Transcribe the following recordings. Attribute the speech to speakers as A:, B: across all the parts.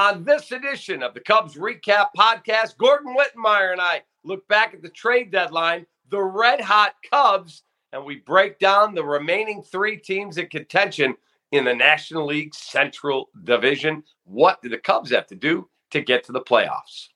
A: On this edition of the Cubs REKAP Podcast, Gordon Wittenmyer and I look back at the trade deadline, the red hot Cubs, and we break down the remaining three teams in contention in the National League Central Division. What do the Cubs have to do to get to the playoffs?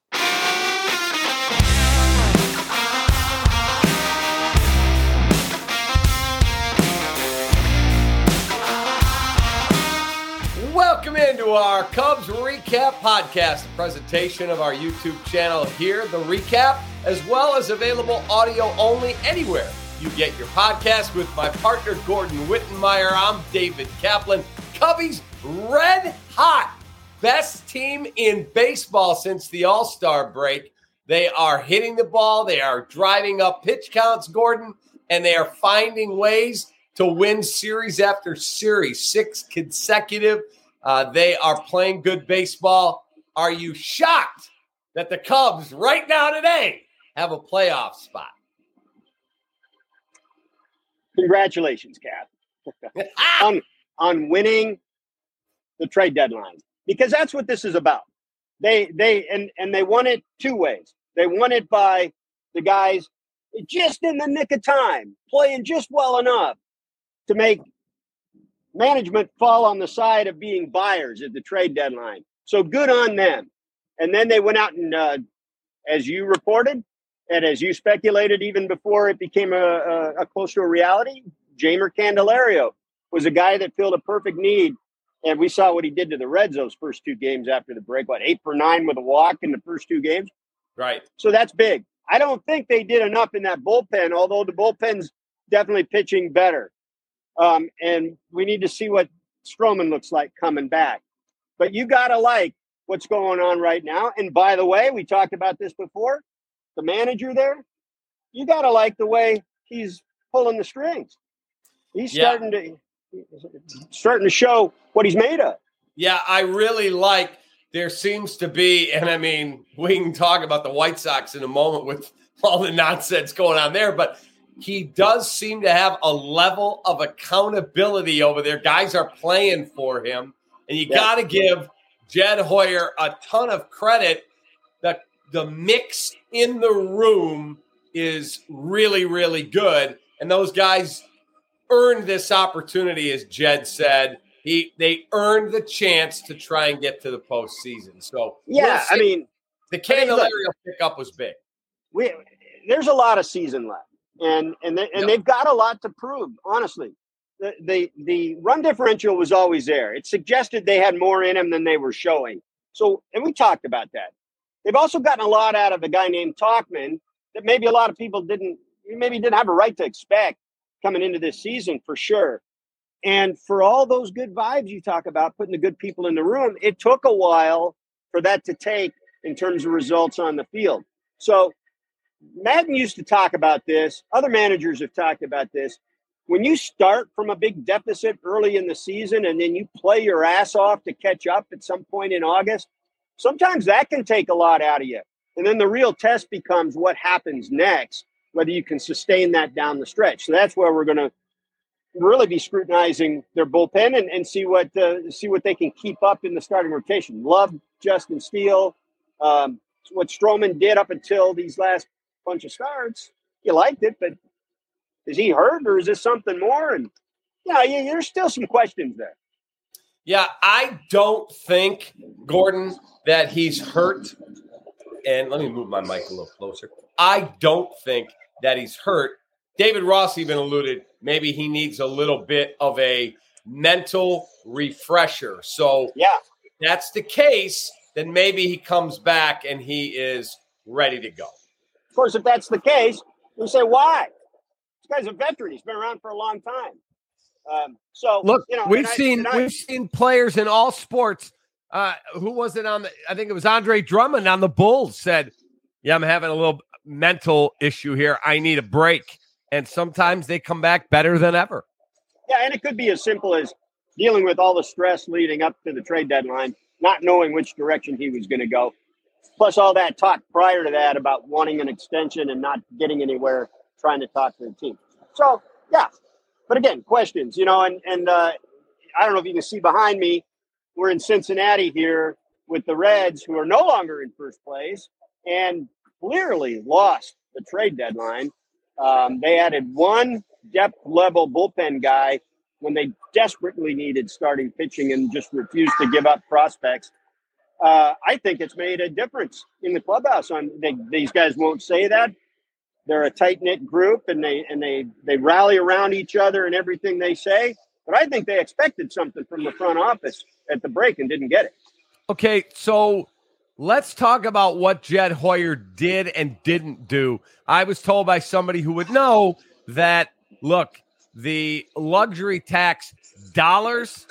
A: Into our Cubs REKAP Podcast, a presentation of our YouTube channel here, the recap, as well as available audio only anywhere you get your podcast with my partner, Gordon Wittenmyer. I'm David Kaplan. Cubbies red hot. Best team in baseball since the All Star break. They are hitting the ball, they are driving up pitch counts, Gordon, and they are finding ways to win series after series, six consecutive. Uh, they are playing good baseball. Are you shocked that the Cubs right now today have a playoff spot?
B: Congratulations, Kap, on on winning the trade deadline because that's what this is about. They they and and they won it two ways. They won it by the guys just in the nick of time, playing just well enough to make management fall on the side of being buyers at the trade deadline. So good on them. And then they went out and, uh, as you reported, and as you speculated, even before it became a, a, a close to a reality, Jeimer Candelario was a guy that filled a perfect need. And we saw what he did to the Reds those first two games after the break. What, eight for nine with a walk in the first two games?
A: Right.
B: So that's big. I don't think they did enough in that bullpen, although the bullpen's definitely pitching better. Um, and we need to see what Stroman looks like coming back. But you got to like what's going on right now. And by the way, we talked about this before the manager there, you got to like the way he's pulling the strings. He's
A: Yeah.
B: starting to starting to show what he's made of.
A: Yeah, I really like there seems to be, and I mean, we can talk about the White Sox in a moment with all the nonsense going on there, but he does seem to have a level of accountability over there. Guys are playing for him, and you
B: Yeah.
A: got to give Jed Hoyer a ton of credit. The the mix in the room is really, really good, and those guys earned this opportunity, as Jed said. He they earned the chance to try and get to the postseason. So
B: Yeah,
A: we'll
B: I mean,
A: the
B: I mean, look-
A: pickup was big.
B: we there's a lot of season left, and and they, and
A: Yep.
B: they've got a lot to prove. Honestly, the, the the run differential was always there. It suggested they had more in them than they were showing. So, and we talked about that. They've also gotten a lot out of a guy named Tauchman that maybe a lot of people didn't maybe didn't have a right to expect coming into this season for sure. And for all those good vibes you talk about, putting the good people in the room, it took a while for that to take in terms of results on the field. So Maddon used to talk about this. Other managers have talked about this. When you start from a big deficit early in the season and then you play your ass off to catch up at some point in August, sometimes that can take a lot out of you. And then the real test becomes what happens next, whether you can sustain that down the stretch. So that's where we're going to really be scrutinizing their bullpen and, and see what uh, see what they can keep up in the starting rotation. Love Justin Steele. Um, what Stroman did up until these last bunch of starts, you liked it, but is he hurt or is this something more? And yeah, yeah, there's still some questions there.
A: Yeah, I don't think Gordon that he's hurt. And let me move my mic a little closer. I don't think that he's hurt. David Ross even alluded maybe he needs a little bit of a mental refresher. So
B: Yeah,
A: if that's the case, then maybe he comes back and he is ready to go.
B: Of course, if that's the case, we say why? This guy's a veteran. He's been around for a long time. Um, so
C: Look,
B: you know,
C: we've
B: I-
C: seen
B: I-
C: we've seen players in all sports. Uh, who was it on the? I think it was Andre Drummond on the Bulls said, "Yeah, I'm having a little mental issue here. I need a break." And sometimes they come back better than ever.
B: Yeah, and it could be as simple as dealing with all the stress leading up to the trade deadline, not knowing which direction he was going to go, plus all that talk prior to that about wanting an extension and not getting anywhere, trying to talk to the team. So, yeah. But again, questions, you know, and and uh, I don't know if you can see behind me, we're in Cincinnati here, with the Reds, who are no longer in first place and clearly lost the trade deadline. Um, they added one depth level bullpen guy when they desperately needed starting pitching and just refused to give up prospects. Uh, I think it's made a difference in the clubhouse. On these guys won't say that they're a tight knit group and they and they they rally around each other and everything they say. But I think they expected something from the front office at the break and didn't get it.
A: Okay, so let's talk about what Jed Hoyer did and didn't do. I was told by somebody who would know that look, the luxury tax dollars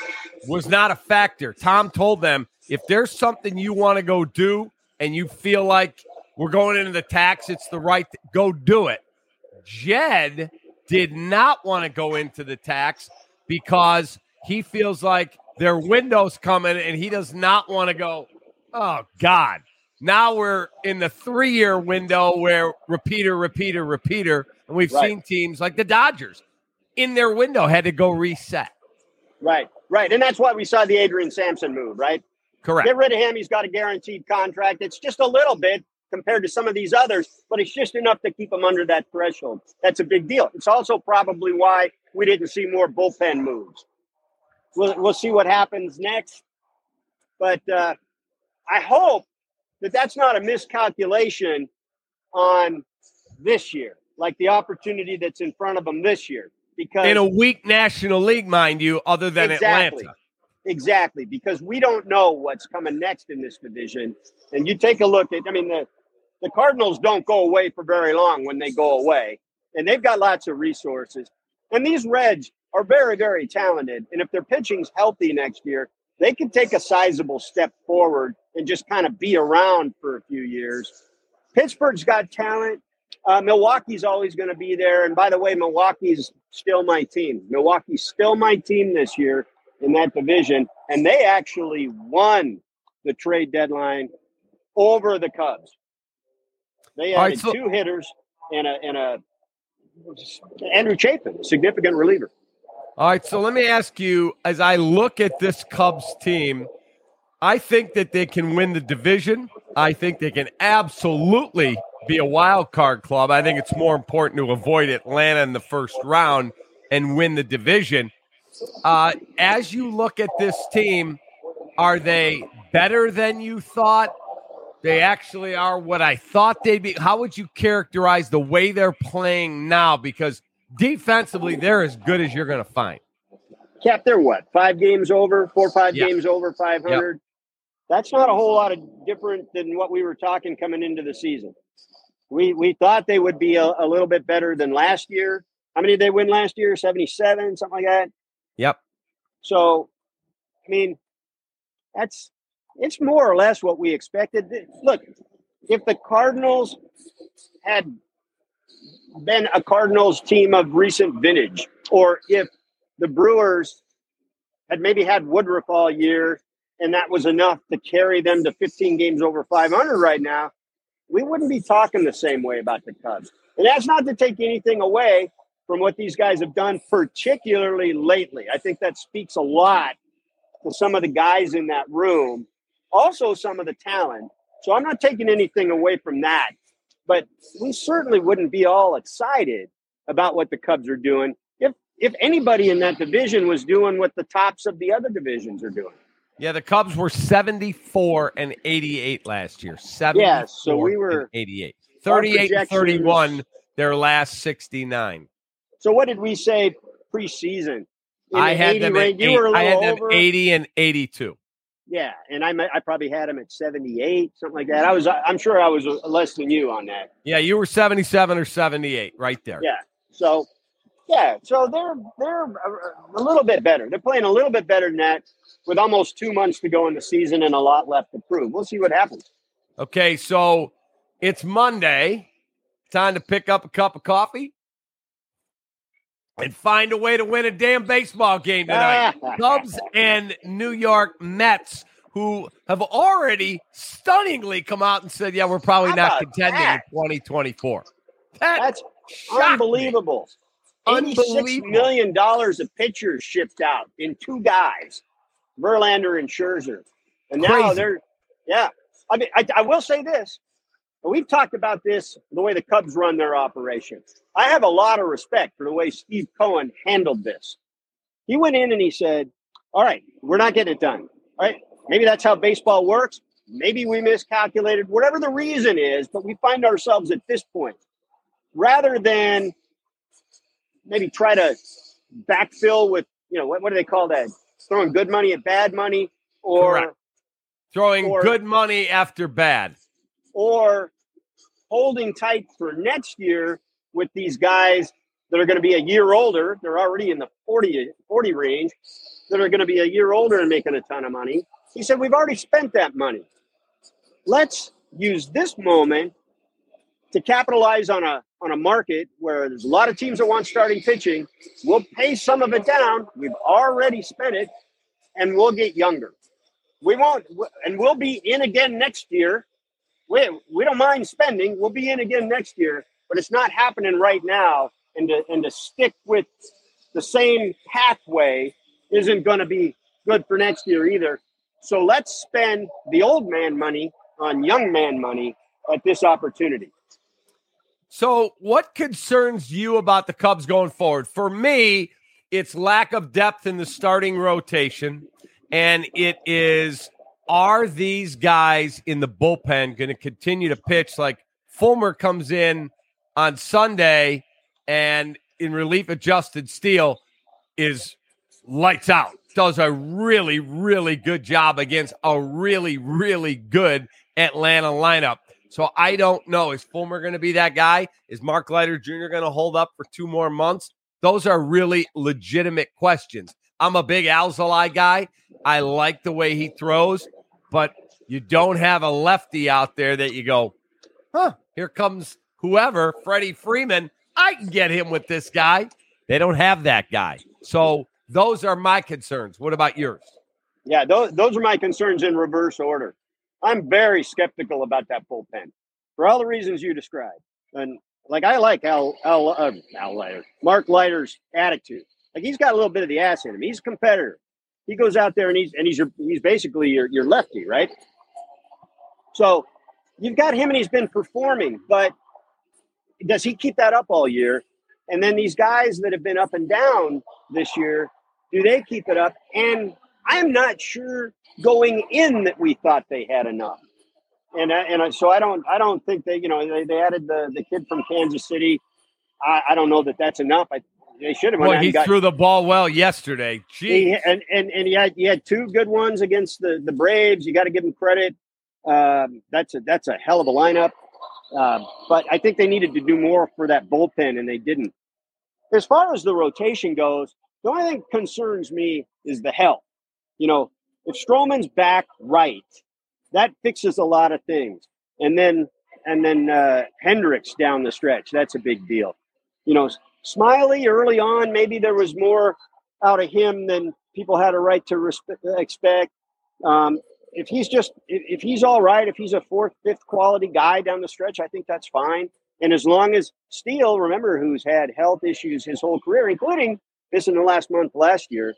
A: was not a factor. Tom told them if there's something you want to go do and you feel like we're going into the tax, it's the right th- go do it. Jed did not want to go into the tax because he feels like their window's coming and he does not want to go, oh God. Now we're in the three year window where repeater, repeater, repeater. And we've
B: Right.
A: seen teams like the Dodgers in their window had to go reset.
B: Right, right. And that's why we saw the Adrian Sampson move, right?
A: Correct.
B: Get rid of him. He's got a guaranteed contract. It's just a little bit compared to some of these others, but it's just enough to keep him under that threshold. That's a big deal. It's also probably why we didn't see more bullpen moves. We'll, we'll see what happens next. But uh, I hope that that's not a miscalculation on this year, like the opportunity that's in front of them this year. Because
A: in a weak National League, mind you, other than
B: Exactly.
A: Atlanta.
B: Exactly, because we don't know what's coming next in this division. And you take a look at, I mean, the, the Cardinals don't go away for very long when they go away, and they've got lots of resources. And these Reds are very, very talented. And if their pitching's healthy next year, they can take a sizable step forward and just kind of be around for a few years. Pittsburgh's got talent. Uh, Milwaukee's always going to be there. And by the way, Milwaukee's still my team. Milwaukee's still my team this year in that division, and they actually won the trade deadline over the Cubs. They added
A: right, so-
B: two hitters and a and a Andrew Chafin, a significant reliever.
A: All right, so let me ask you as I look at this Cubs team, I think that they can win the division. I think they can absolutely be a wild card club. I think it's more important to avoid Atlanta in the first round and win the division. Uh, as you look at this team, are they better than you thought? They actually are what I thought they'd be. How would you characterize the way they're playing now? Because defensively, they're as good as you're going to find.
B: Kap, they're what? Five games over, four or five
A: Yeah.
B: games over 500. That's not a whole lot of different than what we were talking coming into the season. We we thought they would be a, a little bit better than last year. How many did they win last year? 77, something like that.
A: Yep.
B: So, I mean, that's it's more or less what we expected. Look, if the Cardinals had been a Cardinals team of recent vintage, or if the Brewers had maybe had Woodruff all year and that was enough to carry them to 15 games over 500 right now, we wouldn't be talking the same way about the Cubs. And that's not to take anything away from what these guys have done, particularly lately. I think that speaks a lot to some of the guys in that room, also some of the talent. So I'm not taking anything away from that. But we certainly wouldn't be all excited about what the Cubs are doing if if anybody in that division was doing what the tops of the other divisions are doing.
A: Yeah, the Cubs were 74 and 88 last year. 74
B: Yeah, so we were-
A: and 88. 38 and 31 their last 69.
B: So what did we say preseason? In
A: I had them at
B: range?
A: eight,
B: You were a
A: I had them
B: over.
A: 80 and 82.
B: Yeah, and I I probably had them at 78, something like that. I was I'm sure I was less than you on that.
A: Yeah, you were 77 or 78 right there.
B: Yeah. So, yeah. So they're they're a little bit better. They're playing a little bit better than that, with almost two months to go in the season and a lot left to prove. We'll see what happens.
A: Okay, so it's Monday. Time to pick up a cup of coffee and find a way to win a damn baseball game tonight. Cubs and New York Mets, who have already stunningly come out and said, "Yeah, we're probably not contending
B: that?
A: in 2024." That
B: That's
A: me.
B: unbelievable. Eighty-six
A: Unbelievable.
B: million dollars of pitchers shipped out in two guys, Verlander and Scherzer, and now
A: Crazy.
B: they're Yeah. I mean, I, I will say this. We've talked about this, the way the Cubs run their operation. I have a lot of respect for the way Steve Cohen handled this. He went in and he said, All right, we're not getting it done. All right. Maybe that's how baseball works. Maybe we miscalculated, whatever the reason is, but we find ourselves at this point. Rather than maybe try to backfill with, you know, what, what do they call that? Throwing good money at bad money or
A: Correct. throwing or, good money after bad
B: or holding tight for next year with these guys that are going to be a year older. They're already in the 40, 40 range that are going to be a year older and making a ton of money. He said, We've already spent that money. Let's use this moment to capitalize on a on a market where there's a lot of teams that want starting pitching. We'll pay some of it down. We've already spent it, and we'll get younger. We won't, and we'll be in again next year. We, we don't mind spending. We'll be in again next year, but it's not happening right now. And to, and to stick with the same pathway isn't going to be good for next year either. So let's spend the old man money on young man money at this opportunity.
A: So, what concerns you about the Cubs going forward? For me, it's lack of depth in the starting rotation, and it is are these guys in the bullpen going to continue to pitch like Fulmer comes in on Sunday and in relief adjusted Steele is lights out, does a really, really good job against a really, really good Atlanta lineup. So I don't know. Is Fulmer going to be that guy? Is Mark Leiter Jr. going to hold up for two more months? Those are really legitimate questions. I'm a big Alzolay guy. I like the way he throws, but you don't have a lefty out there that you go, huh, here comes whoever, Freddie Freeman. I can get him with this guy. They don't have that guy. So those are my concerns. What about yours?
B: Yeah, those, those are my concerns in reverse order. I'm very skeptical about that bullpen for all the reasons you described. And like I like Al Al, uh, Al Leiter, Mark Leiter's attitude. Like he's got a little bit of the ass in him. He's a competitor. He goes out there and he's and he's your, he's basically your your lefty, right? So you've got him and he's been performing, but does he keep that up all year? And then these guys that have been up and down this year, do they keep it up? And I'm not sure going in that we thought they had enough. And I, and I, so I don't I don't think they you know they, they added the the kid from Kansas City. I, I don't know that that's enough. I they should have.
A: Well, he got, threw the ball well yesterday. Gee,
B: and and and he had he had two good ones against the the Braves. You got to give him credit. Um, that's a that's a hell of a lineup. Uh, but I think they needed to do more for that bullpen, and they didn't. As far as the rotation goes, the only thing concerns me is the health. You know, if Stroman's back right, that fixes a lot of things. And then and then uh, Hendricks down the stretch, that's a big deal. You know, Smyly early on, maybe there was more out of him than people had a right to respect, expect. Um, if he's just if, if he's all right, if he's a fourth, fifth quality guy down the stretch, I think that's fine. And as long as Steele, remember, who's had health issues his whole career, including this in the last month last year,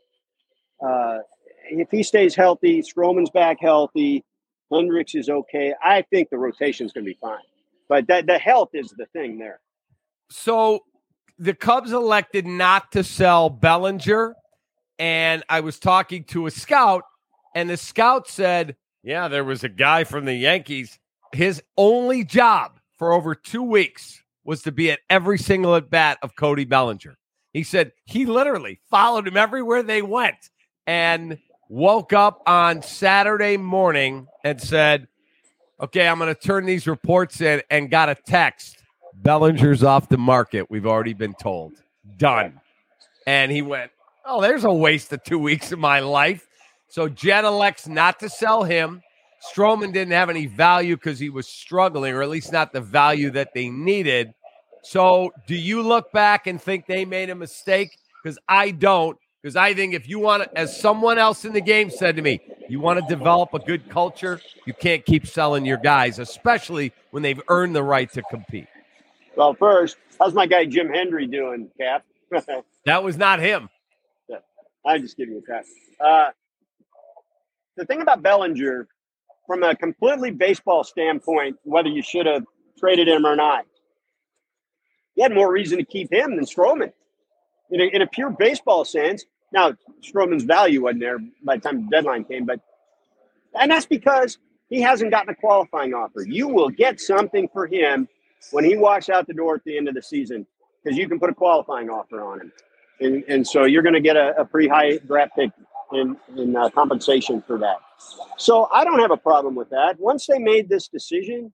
B: uh, if he stays healthy, Stroman's back healthy, Hendricks is okay. I think the rotation is going to be fine. But that the health is the thing there.
A: So the Cubs elected not to sell Bellinger, and I was talking to a scout, and the scout said, "Yeah, there was a guy from the Yankees. His only job for over two weeks was to be at every single at bat of Cody Bellinger." He said he literally followed him everywhere they went, and woke up on Saturday morning and said, okay, I'm going to turn these reports in and got a text. Bellinger's off the market. We've already been told. Done. And he went, oh, there's a waste of two weeks of my life. So Jed elects not to sell him. Stroman didn't have any value because he was struggling, or at least not the value that they needed. So do you look back and think they made a mistake? Because I don't. Because I think if you want to, as someone else in the game said to me, you want to develop a good culture, you can't keep selling your guys, especially when they've earned the right to compete.
B: Well, first, how's my guy Jim Hendry doing, Kap?
A: that was not him.
B: Yeah, I just give you a crap. Uh, the thing about Bellinger, from a completely baseball standpoint, whether you should have traded him or not, you had more reason to keep him than Stroman. In a, in a pure baseball sense, now Stroman's value wasn't there by the time the deadline came, but and that's because he hasn't gotten a qualifying offer. You will get something for him when he walks out the door at the end of the season because you can put a qualifying offer on him, and and so you're going to get a, a, pretty high draft pick in in uh, compensation for that. So I don't have a problem with that. Once they made this decision,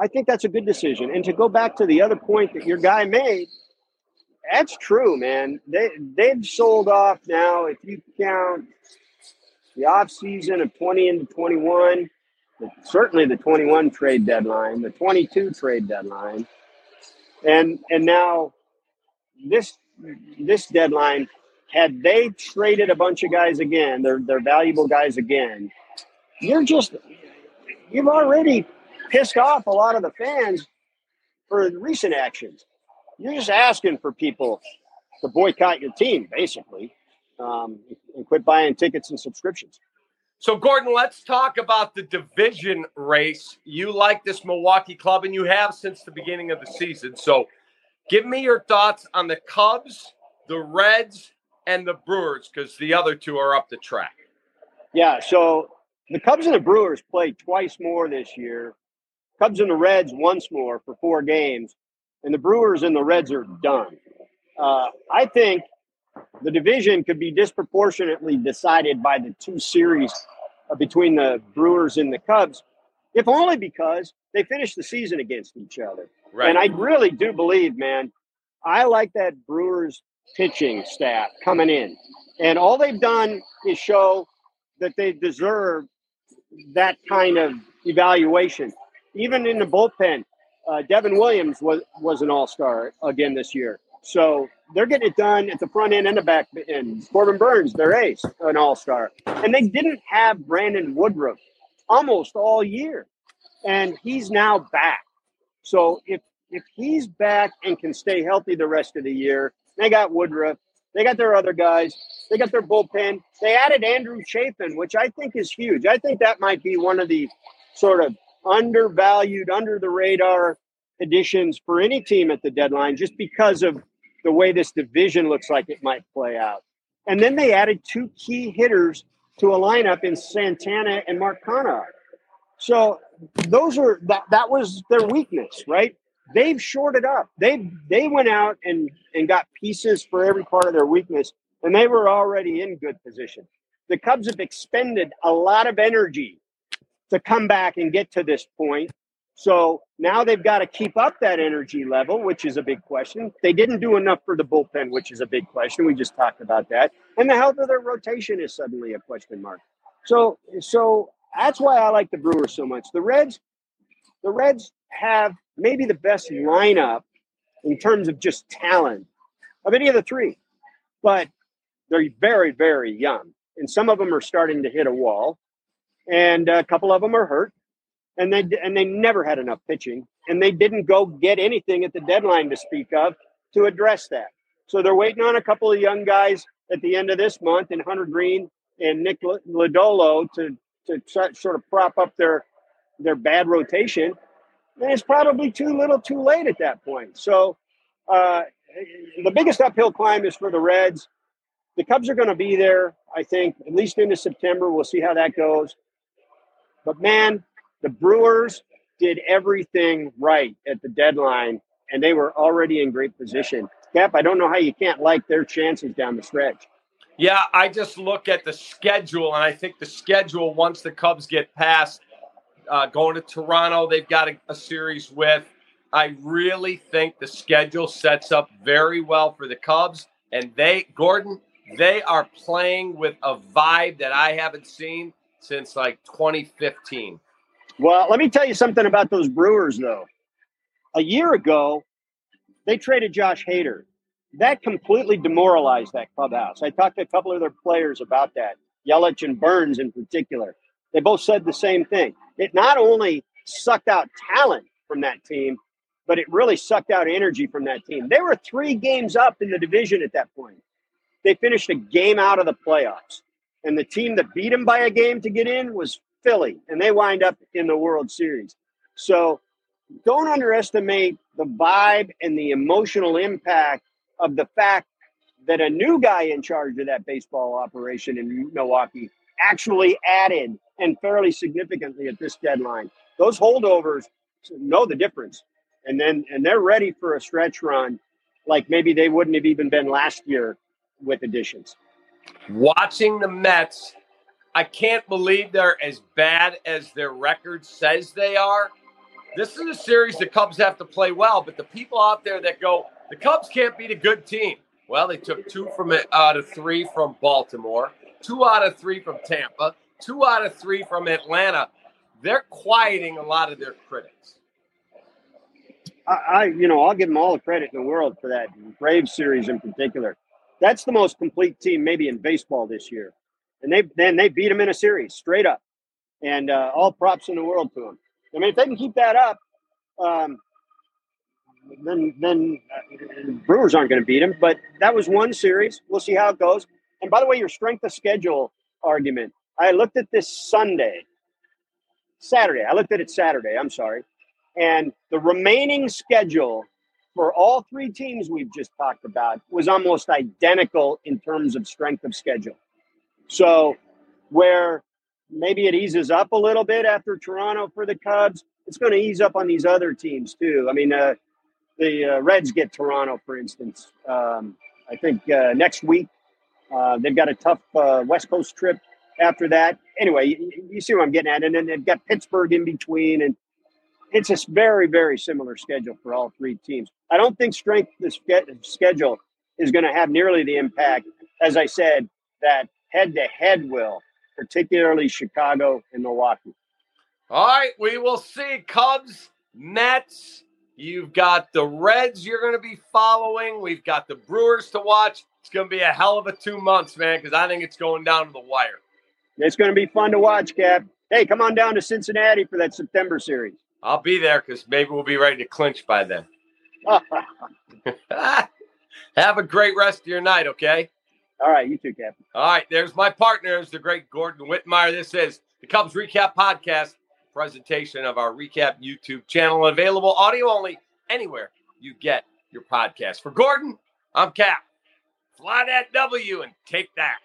B: I think that's a good decision. And to go back to the other point that your guy made, that's true, man. They they've sold off now. If you count the off season of 20 into 21, certainly the 21 trade deadline, the 22 trade deadline, and and now this this deadline. Had they traded a bunch of guys again, they're they're valuable guys again. You're just you've already pissed off a lot of the fans for recent actions. You're just asking for people to boycott your team, basically, um, and quit buying tickets and subscriptions.
A: So, Gordon, let's talk about the division race. You like this Milwaukee club, and you have since the beginning of the season. So, give me your thoughts on the Cubs, the Reds, and the Brewers, because the other two are up the track.
B: Yeah. So, the Cubs and the Brewers played twice more this year. Cubs and the Reds once more for four games, and the Brewers and the Reds are done. Uh, I think the division could be disproportionately decided by the two series uh, between the Brewers and the Cubs, if only because they finished the season against each other. Right. And I really do believe, man, I like that Brewers pitching staff coming in. And all they've done is show that they deserve that kind of evaluation. Even in the bullpen, uh, Devin Williams was, was an all star again this year. So they're getting it done at the front end and the back end. Corbin Burnes, their ace, an all star. And they didn't have Brandon Woodruff almost all year. And he's now back. So if if he's back and can stay healthy the rest of the year, they got Woodruff, they got their other guys, they got their bullpen. They added Andrew Chafin, which I think is huge. I think that might be one of the sort of undervalued, under the radar additions for any team at the deadline, just because of the way this division looks like it might play out. And then they added two key hitters to a lineup in Santana and Mark Canha. So those are that that was their weakness, right? They've shorted up. They they went out and and got pieces for every part of their weakness, and they were already in good position. The Cubs have expended a lot of energy to come back and get to this point, so now they've got to keep up that energy level, which is a big question. They didn't do enough for the bullpen, which is a big question. We just talked about that. And the health of their rotation is suddenly a question mark. So so that's why I like the Brewers so much. The Reds, the Reds have maybe the best lineup in terms of just talent of any of the three. But they're very, very young. And some of them are starting to hit a wall. And a couple of them are hurt and they and they never had enough pitching, and they didn't go get anything at the deadline to speak of to address that. So they're waiting on a couple of young guys at the end of this month, and Hunter Greene and Nick Lodolo to to sort of prop up their their bad rotation. And it's probably too little, too late at that point. So uh, the biggest uphill climb is for the Reds. The Cubs are going to be there, I think, at least into September. We'll see how that goes. But man, the Brewers did everything right at the deadline, and they were already in great position. Kap, I don't know how you can't like their chances down the stretch.
A: Yeah, I just look at the schedule, and I think the schedule, once the Cubs get past uh, going to Toronto, they've got a, a series with. I really think the schedule sets up very well for the Cubs. And they, Gordon, they are playing with a vibe that I haven't seen since like 2015.
B: Well, let me tell you something about those Brewers, though. A year ago, they traded Josh Hader. That completely demoralized that clubhouse. I talked to a couple of their players about that, Yelich and Burnes in particular. They both said the same thing. It not only sucked out talent from that team, but it really sucked out energy from that team. They were three games up in the division at that point. They finished a game out of the playoffs. And the team that beat them by a game to get in was Philly, and they wind up in the World Series. So don't underestimate the vibe and the emotional impact of the fact that a new guy in charge of that baseball operation in Milwaukee actually added and fairly significantly at this deadline. Those holdovers know the difference. And then and they're ready for a stretch run like maybe they wouldn't have even been last year with additions.
A: Watching the Mets, I can't believe they're as bad as their record says they are. This is a series the Cubs have to play well, but the people out there that go, the Cubs can't beat a good team. Well, they took two from out of three from Baltimore, two out of three from Tampa, two out of three from Atlanta. They're quieting a lot of their critics.
B: I, I, you know, I'll give them all the credit in the world for that Braves series in particular. That's the most complete team maybe in baseball this year, and they then they beat them in a series straight up, and uh, all props in the world to them. I mean, if they can keep that up, um, then then uh, Brewers aren't going to beat them. But that was one series. We'll see how it goes. And by the way, your strength of schedule argument. I looked at this Sunday, Saturday. I looked at it Saturday. I'm sorry, and the remaining schedule for all three teams we've just talked about was almost identical in terms of strength of schedule. So, where maybe it eases up a little bit after Toronto for the Cubs, it's going to ease up on these other teams too. I mean, uh, the uh, Reds get Toronto, for instance. Um, I think uh, next week uh, they've got a tough uh, West Coast trip after that. Anyway, you, you, see what I'm getting at, and then they've got Pittsburgh in between, and it's a very, very similar schedule for all three teams. I don't think strength the schedule is going to have nearly the impact, as I said, that head to head will, particularly Chicago and Milwaukee.
A: All right, we will see Cubs, Mets, You've got the Reds you're going to be following. We've got the Brewers to watch. It's going to be a hell of a two months, man, because I think it's going down to the wire.
B: It's going to be fun to watch, Kap. Hey, come on down to Cincinnati for that September series.
A: I'll be there because maybe we'll be ready to clinch by then. Have a great rest of your night, okay?
B: All right, you too, Captain.
A: All right, there's my partners, the great Gordon Wittenmyer. This is the Cubs REKAP Podcast presentation of our recap YouTube channel, available audio only anywhere you get your podcast. For Gordon, I'm Kap. Fly that W and take that.